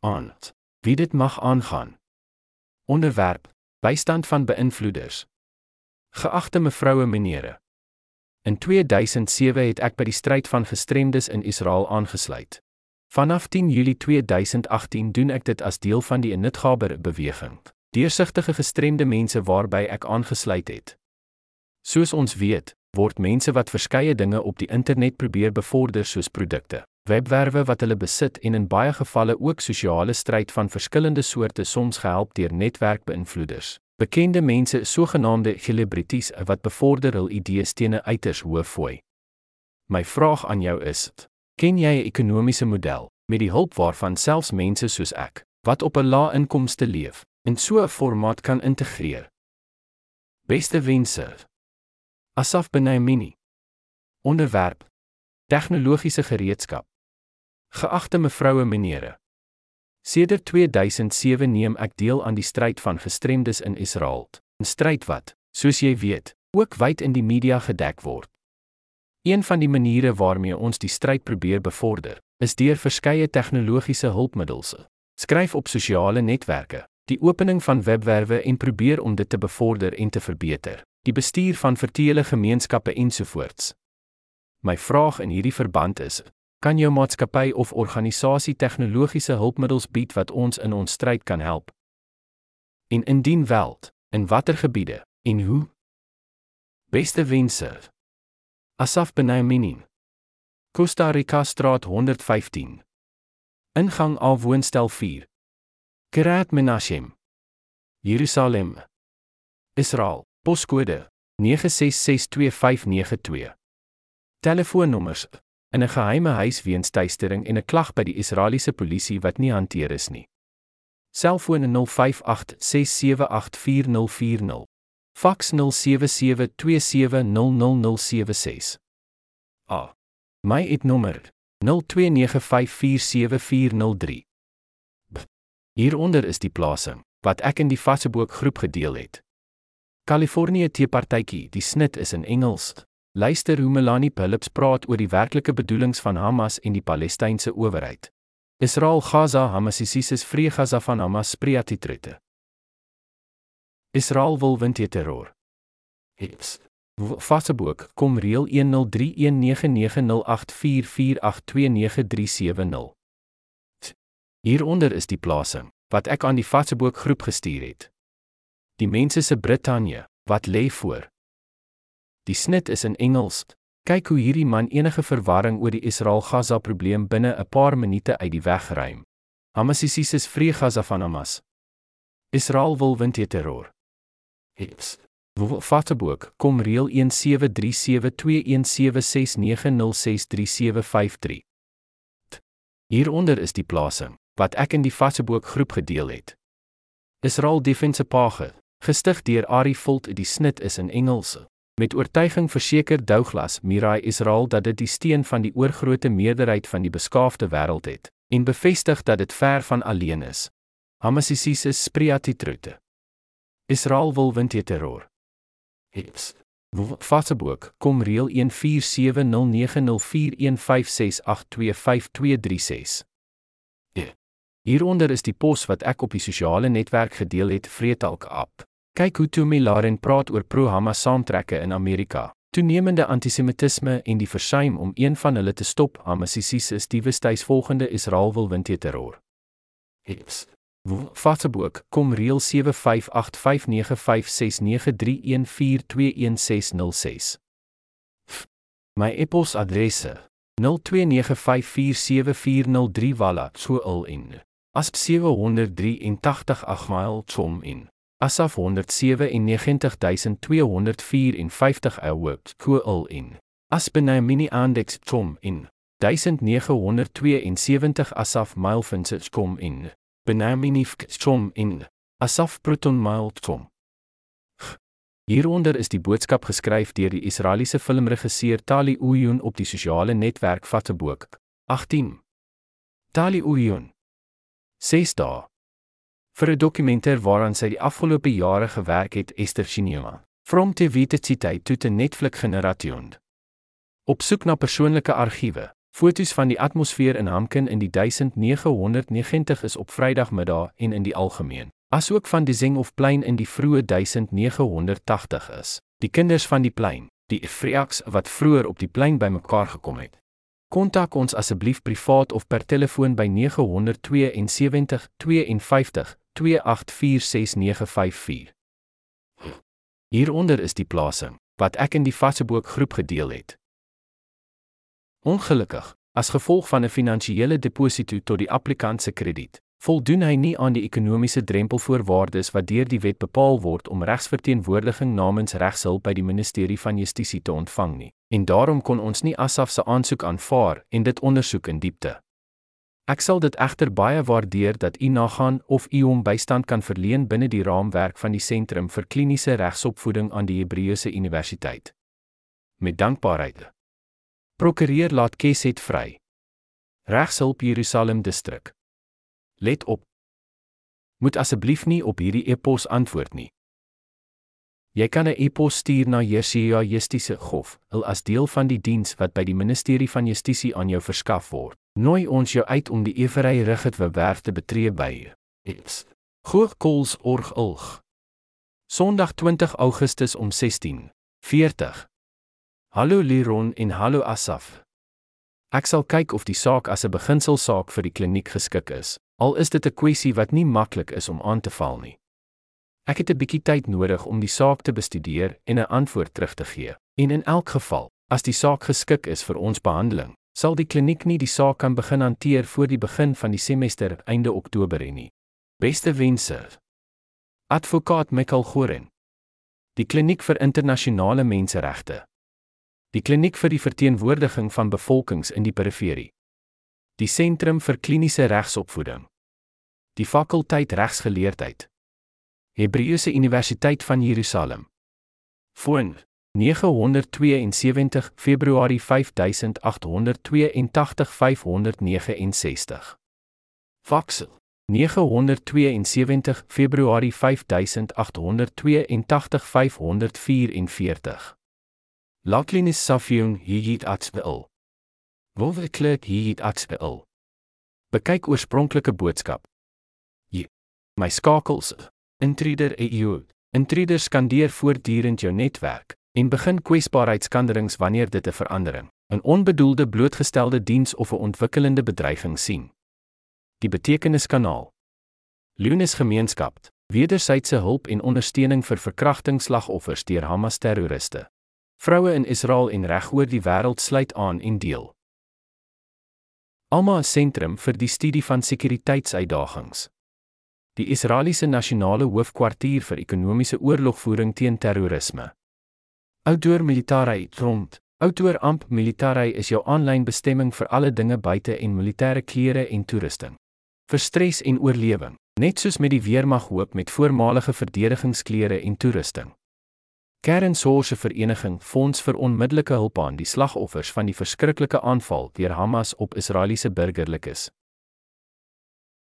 aan wie dit mag aangaan. Onderwerp: Bystand van beïnvloeders. Geagte mevroue en menere. In 2007 het ek by die stryd van gestremdes in Israel aangesluit. Vanaf 10 Julie 2018 doen ek dit as deel van die Initgaber beweging, deursigtige gestremde mense waarby ek aangesluit het. Soos ons weet, word mense wat verskeie dinge op die internet probeer bevorder soos produkte, webwerwe wat hulle besit en in baie gevalle ook sosiale stryd van verskillende soorte soms gehelp deur netwerkbeïnvloeders. Bekende mense, sogenaamde celebrities wat bevorder hul idees teen 'n uiters hoë fooi. My vraag aan jou is: ken jy 'n ekonomiese model met die hulp waarvan selfs mense soos ek, wat op 'n lae inkomste leef, in so 'n formaat kan integreer? Beste wense. Asaf Benaimini. Onderwerp: Tegnologiese gereedskap. Geagte mevroue en menere. Sedert 2007 neem ek deel aan die stryd van gestremdes in Israel, 'n stryd wat, soos jy weet, ook wyd in die media gedek word. Een van die maniere waarmee ons die stryd probeer bevorder, is deur verskeie tegnologiese hulpmiddels. Skryf op sosiale netwerke, die opening van webwerwe en probeer om dit te bevorder en te verbeter, die bestuur van verteele gemeenskappe ensovoorts. My vraag in hierdie verband is: kan jou maatskappy of organisasie tegnologiese hulpmiddels bied wat ons in ons stryd kan help? En indien wel, in watter gebiede en hoe? Beste wense. Asaf Benaimini. Costa Rica straat 115. Ingang al woonstel 4. Kirat Menachem. Jerusalem. Israel. Poskode 9662592. Telefoonnommers in 'n geheime huis weens tuistering en 'n klag by die Israeliese polisie wat nie hanteer is nie. Selfoon 0586784040. Fax 0772700076. A. My etnommer 0295474003. B. Hieronder is die plasing wat ek in die Facebook groep gedeel het. Kalifornië teepartytjie, die snit is in Engels. Luister hoe Melanie Phillips praat oor die werklike bedoelings van Hamas en die Palestynse owerheid. Israel Gaza Hamasisies is vrye Gaza van Hamas spreatitrette. Israel wil wind terror. Hips. Facebook kom reël 1031990844829370. Hieronder is die plasing wat ek aan die Facebook groep gestuur het. Die mense se Brittanje, wat lê voor? Die snit is in Engels. Kyk hoe hierdie man enige verwarring oor die Israel-Gaza probleem binne 'n paar minute uit die weg ruim. Hamasisis is vrye Gaza van Hamas. Israel wil wind terror. Hips. Facebook kom reël 17372176906373. Hieronder is die plasing wat ek in die Facebook groep gedeel het. Israel Defense Page, gestig deur Ari Volt, die snit is in Engels. Met oortuiging verseker Douglas Mirai Israel dat dit die steen van die oorgrootste meerderheid van die beskaafde wêreld het en bevestig dat dit ver van alleen is. Hamasisis is spreatitrute. Israel wil wind terror. Hips. Facebook kom reël 1470904156825236. Hieronder is die pos wat ek op die sosiale netwerk gedeel het, Vreetalk app. Kyk hoe Tumi Laren praat oor pro-Hamas saamtrekke in Amerika. Toenemende antisemitisme en die versuim om een van hulle te stop, Hamasisies is die wesduisvolgende Israel wil wen teen terror. Hips. Vatseboek kom reël 75859569314216006. My e-posadresse: 0295474003 wala@soil.asp783@gmail.com Asaf 197254 Award Kool in. Aspenay Mini Andex Chom in. 1972 Asaf Milefins Chom in. Benaminif Chom in. Asaf Proton Mile Chom. Hieronder is die boodskap geskryf deur die Israeliese filmregisseur Tali Uyun op die sosiale netwerk Facebook. 18. Tali Uyun. 6 dae vir 'n dokumentêr waaraan sy die afgelope jare gewerk het, Esther Cinema. From TV to City to the Netflix generation. Op soek na persoonlike argiewe, Fotos van die atmosfeer in Hamkin in die 1990 is op Vrydagmiddag en in die algemeen, asook van die Zeng of plein in die vroeë 1980 is. Die kinders van die plein, die Efreaks wat vroeër op die plein bymekaar gekom het. Kontak ons asseblief privaat of per telefoon by 972 52 284694. Hieronder is die plasing wat ek in die Facebook groep gedeel het. Ongelukkig, as gevolg van 'n finansiële deposito tot die applikant se krediet, voldoen hy nie aan die ekonomiese drempelvoorwaardes wat deur die wet bepaal word om regsverteenwoordiging namens regshulp by die ministerie van Justisie te ontvang nie. En daarom kon ons nie Asaf se aansoek aanvaar en dit ondersoek in diepte. Ek sal dit egter baie waardeer dat u nagaan of u hom bystand kan verleen binne die raamwerk van die Sentrum vir Kliniese Regsopvoeding aan die Hebreëse Universiteit. Met dankbaarheid. Prokureur laat Keset vry. Regshulp Jerusalem distrik. Let op. Moet asseblief nie op hierdie e-pos antwoord nie. Jy kan 'n e-pos stuur na Jesaja Justisie Hof, hul as deel van die diens wat by die Ministerie van Justisie aan jou verskaf word. Nooi ons jou uit om die Every Rigget webwerf te betree by It's Googkols org ulg. Sondag 20 Augustus om 16:40. Hallo Liron en hallo Asaf. Ek sal kyk of die saak as 'n beginselsaak vir die kliniek geskik is al is dit 'n kwessie wat nie maklik is om aan te val nie. Ek het 'n bietjie tyd nodig om die saak te bestudeer en 'n antwoord terug te gee. En in elk geval, as die saak geskik is vir ons behandeling, sal die kliniek nie die saak kan begin hanteer voor die begin van die semester einde Oktober nie. Beste wense. Advokaat Michael Goren. Die kliniek vir internasionale menseregte. Die kliniek vir die verteenwoordiging van bevolkings in die periferie die Sentrum vir Kliniese Regsopvoeding, die Fakulteit Regsgeleerdheid, Hebreëse Universiteit van Jerusalem. Foon 972 Februarie 5882 569. Faxel 972 Februarie 5882 544. Laklinis Safion Higit Atsbel Wolwe Klerk hier het Axel. Bekyk oorspronklike boodskap. Jy, my skakels. Intruder EU. Intruder skandeer voortdurend jou netwerk en begin kwesbaarheidskanderings wanneer dit 'n verandering, 'n onbedoelde blootgestelde diens of 'n ontwikkelende bedreiging sien. Die betekeniskanaal. Lunis gemeenskap. Wederwysige hulp en ondersteuning vir verkrachtingsslagoffers deur Hamas terroriste. Vroue in Israel en regoor die wêreld sluit aan en deel. Alma 'n sentrum vir die studie van sekuriteitsuitdagings. Die Israeliese nasionale hoofkwartier vir ekonomiese oorlogvoering teen terrorisme. Outdoor Military Front. Outdoor Amp Military is jou aanlyn bestemming vir alle dinge buite en militêre klere en toerusting. Vir stres en oorlewing, net soos met die weermag hoop met voormalige verdedigingsklere en toerusting. Kern Source Vereniging fonds vir onmiddellike hulp aan die slagoffers van die verskriklike aanval deur Hamas op Israeliese burgerlikes.